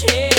strong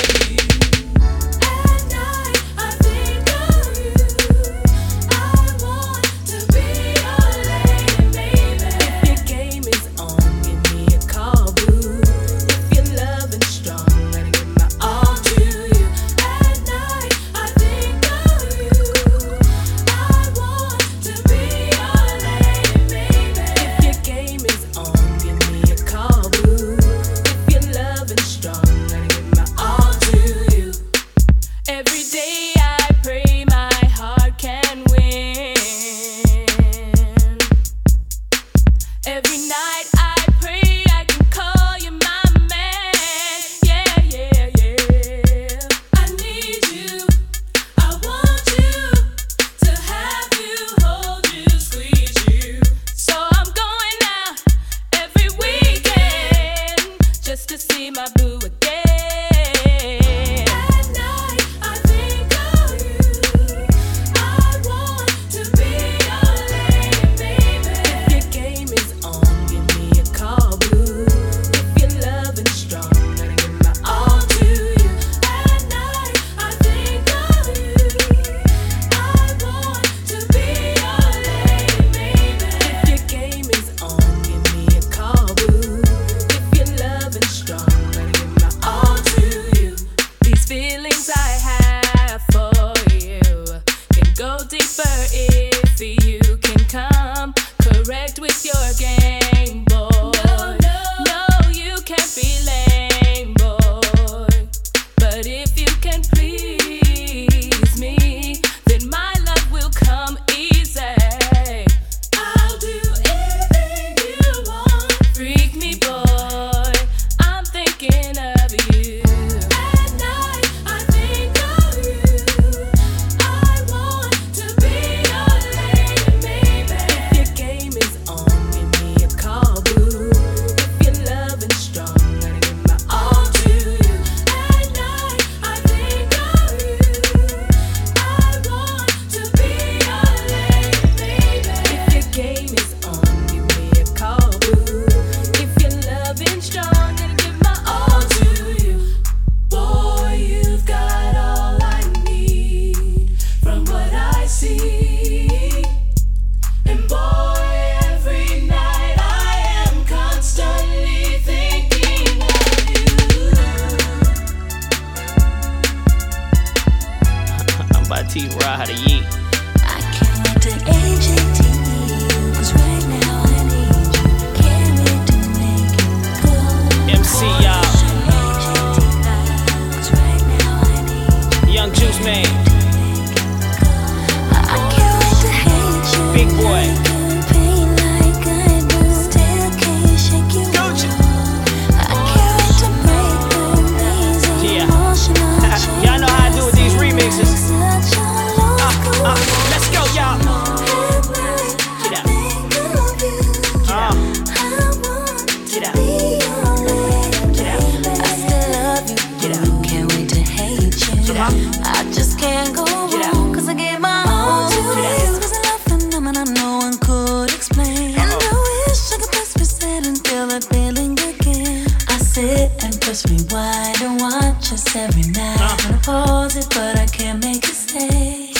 sit and press rewind and watch us every night. Uh. Wanna pause it, but I can't make it stay.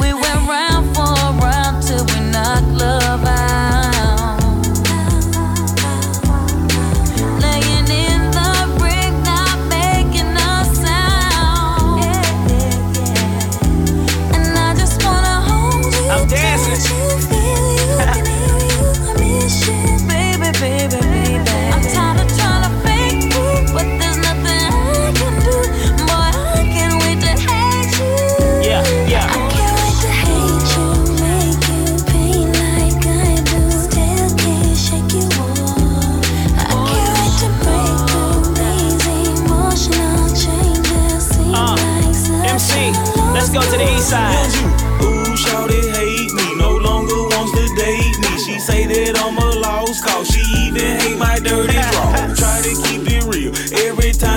We went round for a round till we knocked love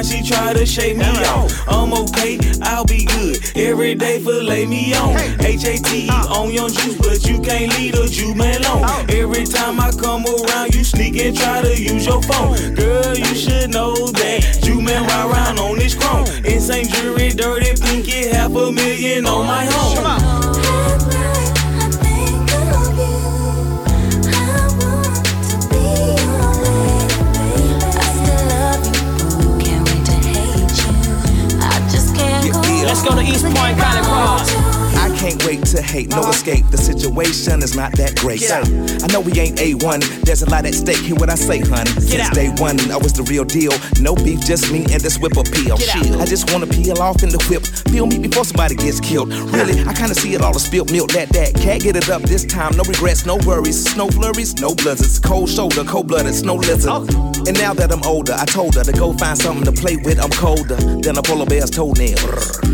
she try to shake me off. I'm okay, I'll be good. Every day fillet me on. H-A-T on your juice, but you can't leave the Jew man alone. Every time I come around, you sneak and try to use your phone. Girl, you should know that Jew man ride around on this chrome. Insane jury, dirty pinky, half a million on my home. East Point I can't wait to hate, no escape. The situation is not that great. Get out. I know we ain't A1, there's a lot at stake. Hear what I say, hun. Since day one, I was the real deal. No beef, just me and this whip appeal. I just wanna peel off in the whip. Peel me before somebody gets killed. Really, I kinda see it all as spilled milk. That, that. Can't get it up this time. No regrets, no worries. Snow flurries, no blizzards. Cold shoulder, cold blooded, snow lizard. Oh. And now that I'm older, I told her to go find something to play with. I'm colder than a polar bear's toenail.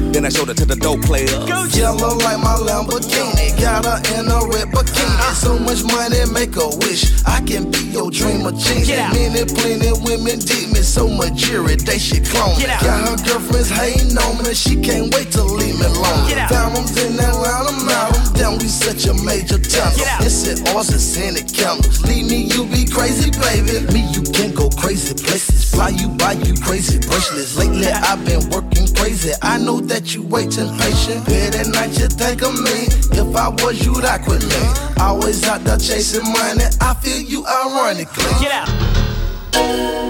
Then I showed her to the dope player. Go yellow like my Lamborghini. Got her in a red bikini. Uh. So much money, make a wish. I can be your dream of genie. Many, plenty women dig me so much jury, they should clone me. Got her girlfriends hating on me, she can't wait to leave me alone. Yeah. Found them in Atlanta, Mountain. Down, we such a major town. It's it's in the counties. Leave me, you be crazy, baby. Me, you can't go crazy places. Fly you by you crazy bracelets. Lately, I've been working crazy. I know that you waiting patient. At night, you think of me. If I was you, that quit me. Always out there chasing money. I feel you ironically. Get out.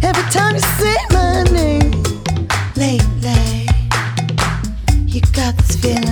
Every time you say my name, lately, you got this feeling.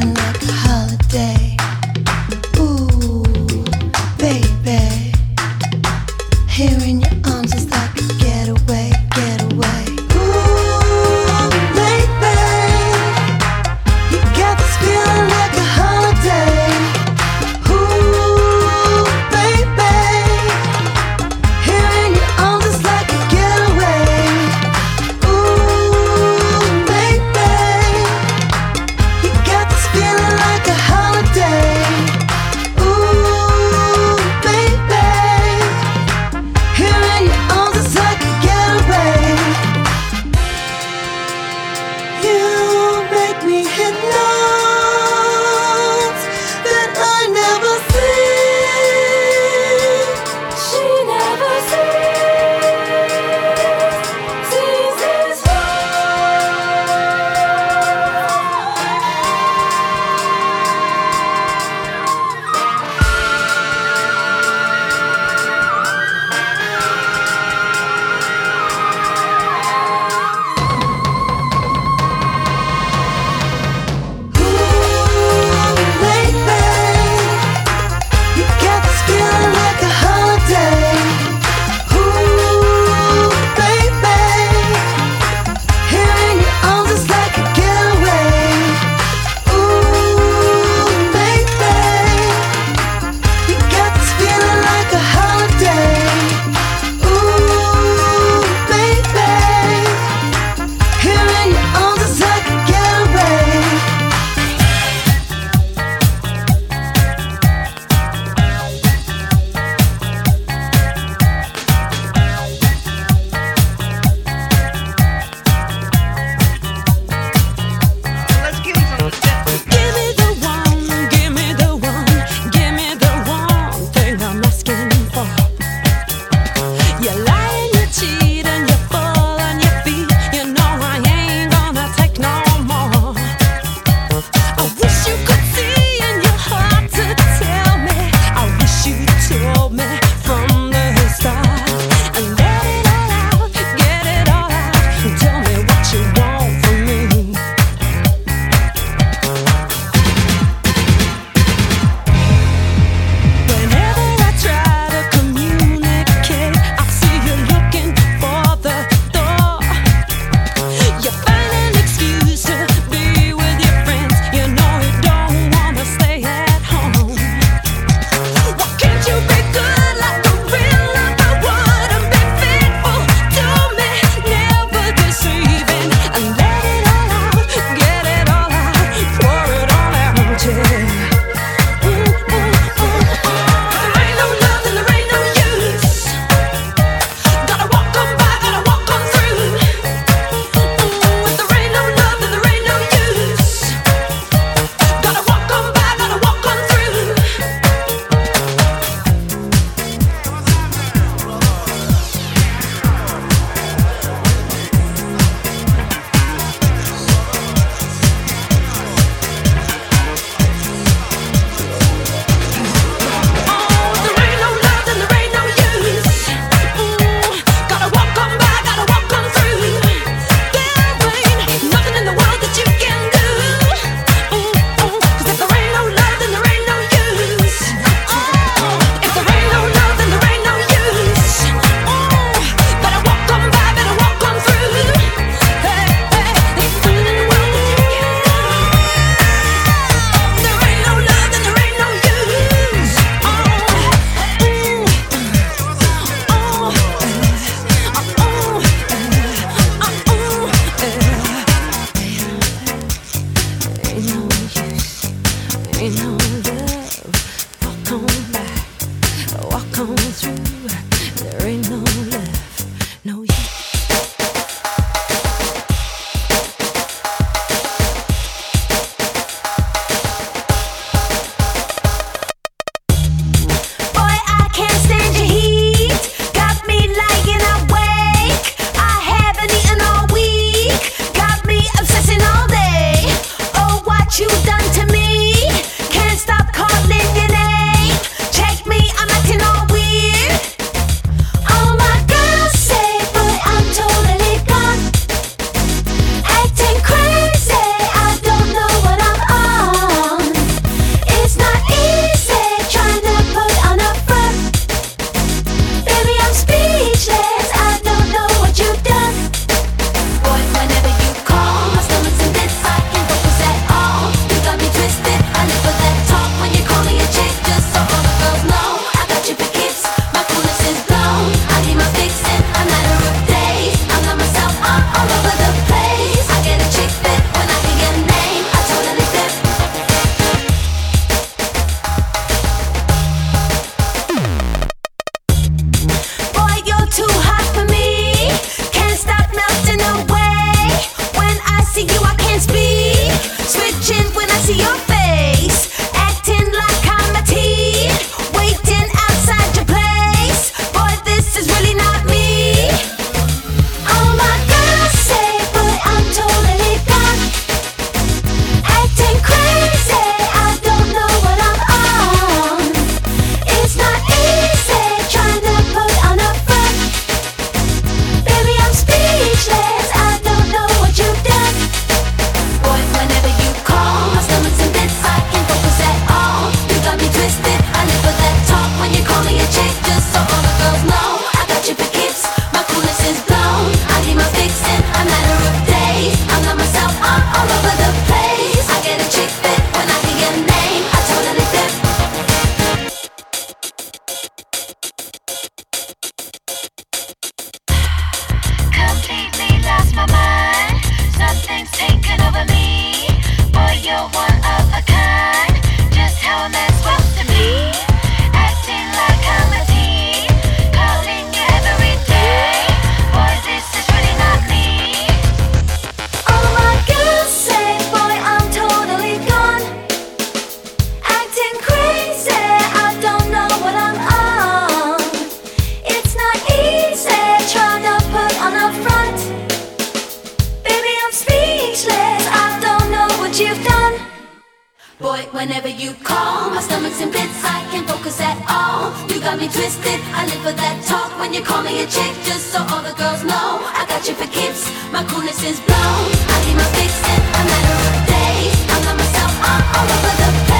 alone. I keep my fix in a matter of days. I'm love myself all, all over the place.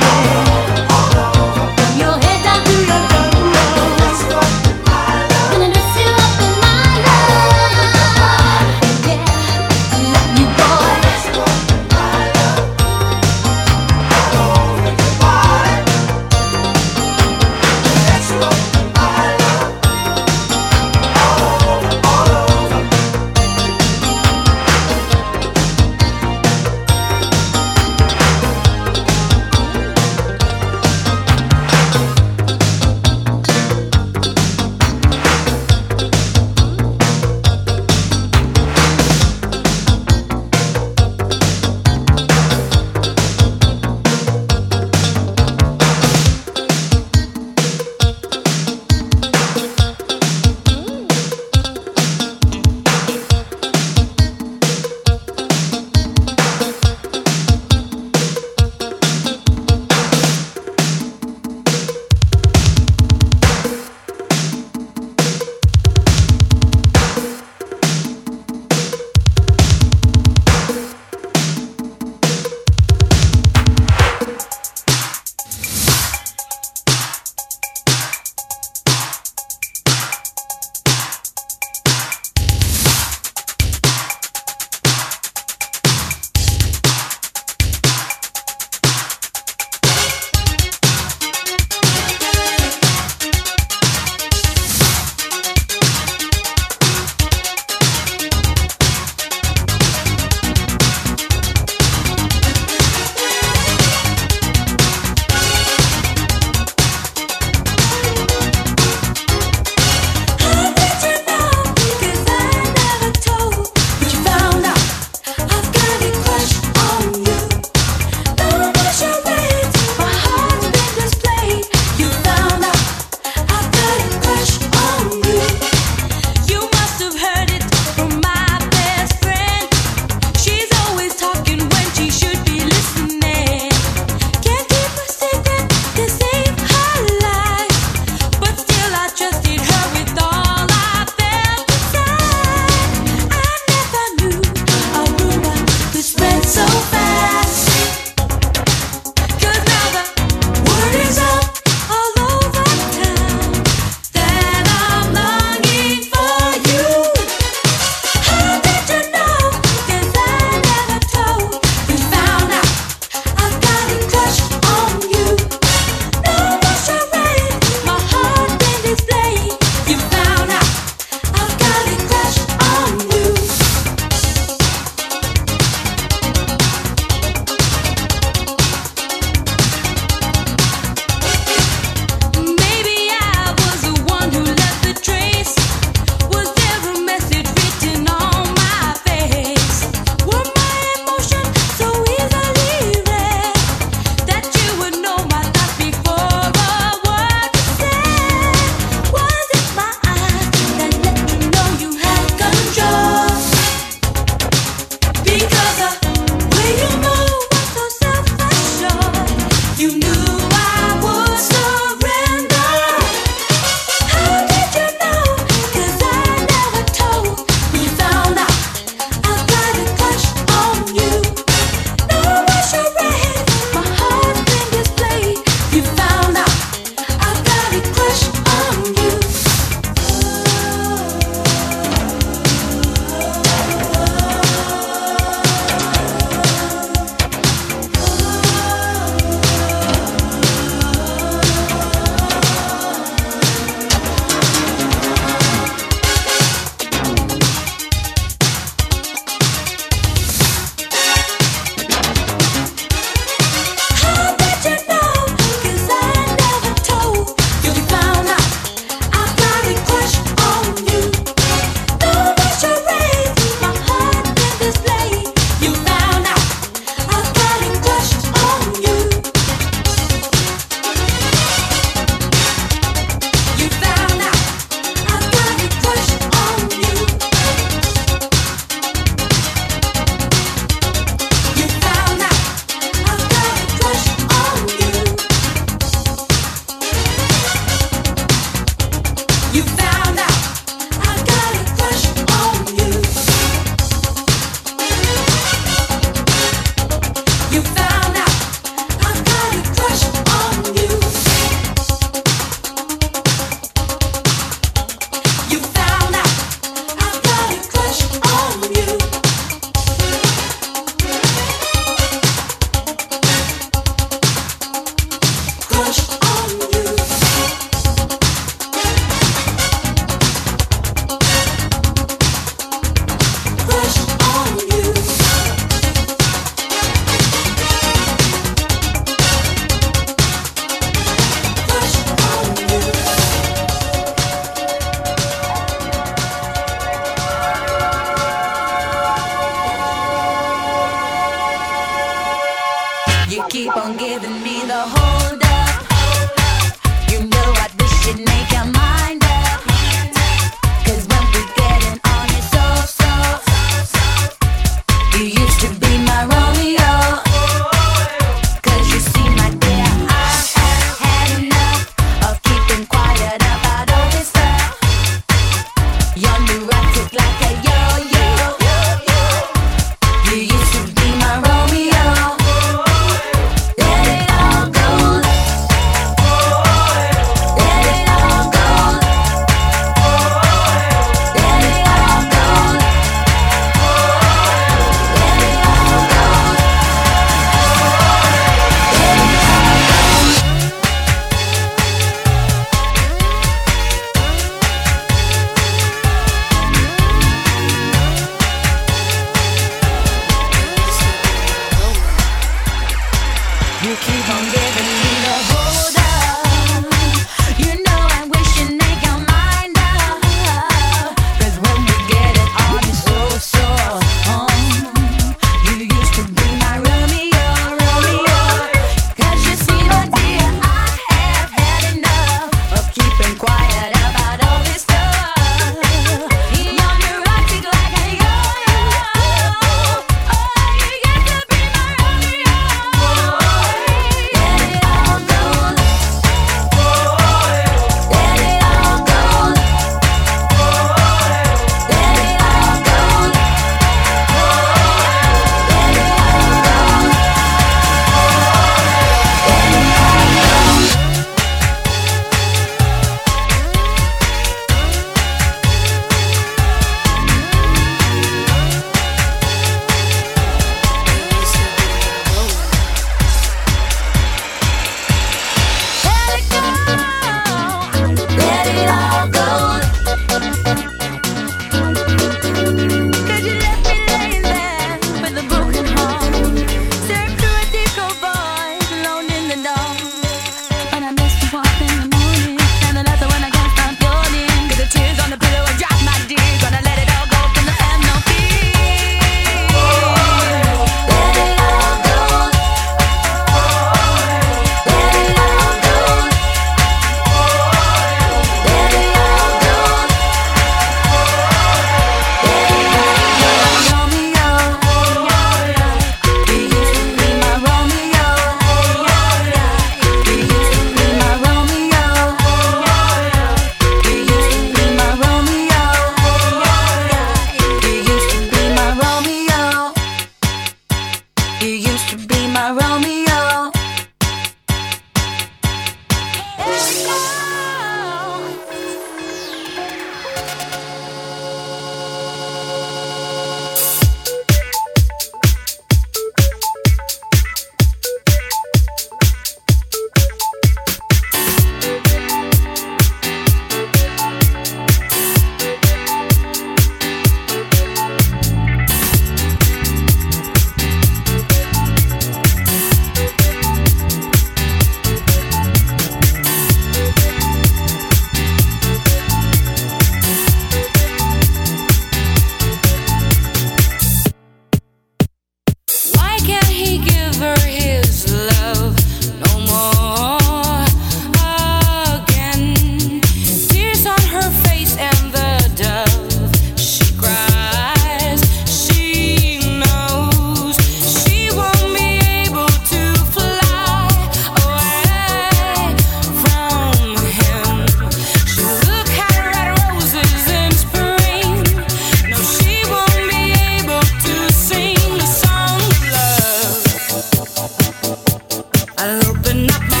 open up my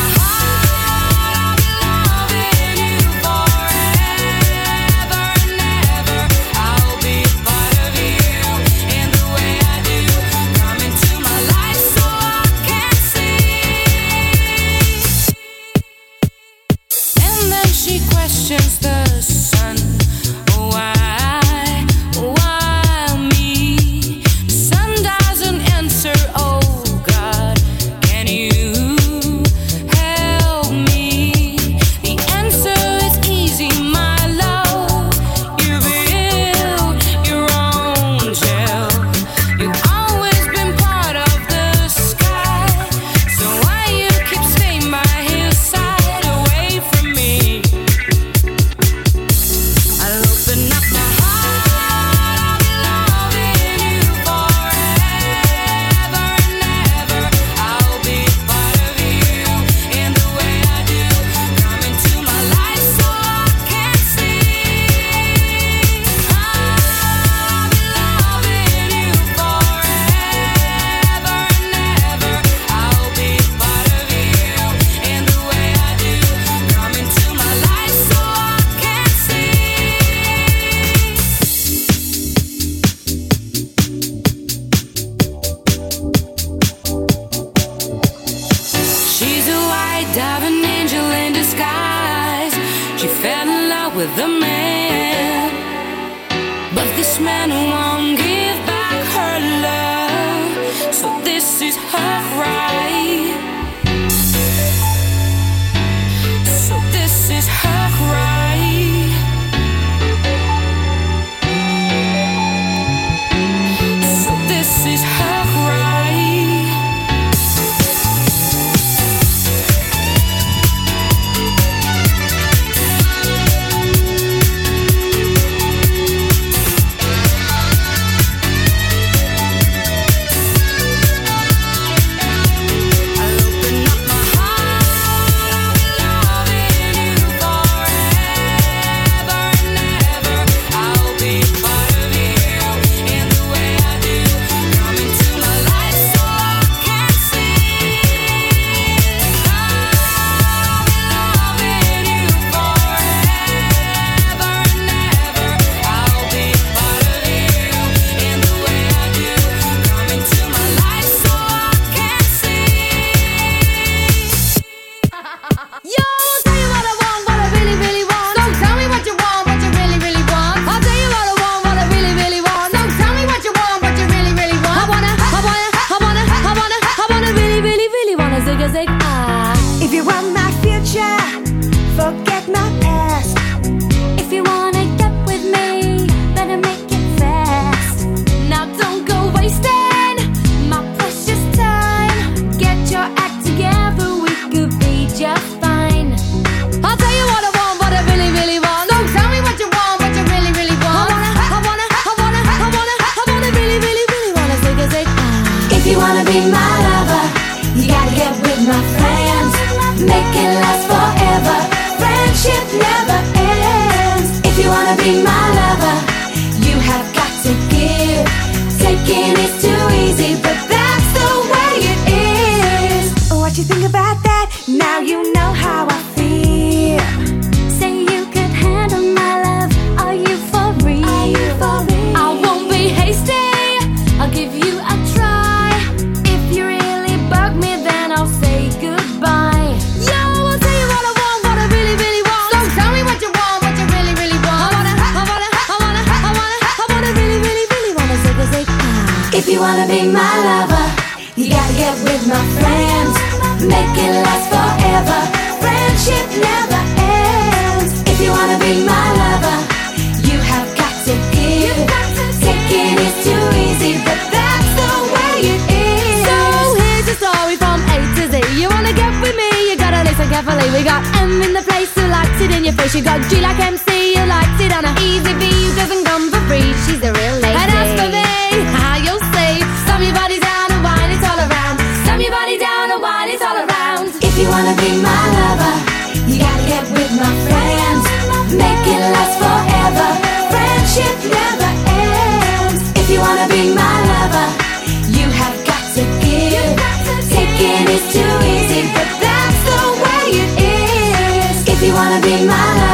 She got G like MC.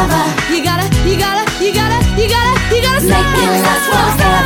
lover. You gotta, you gotta, you gotta, you gotta, you gotta. Make it last forever.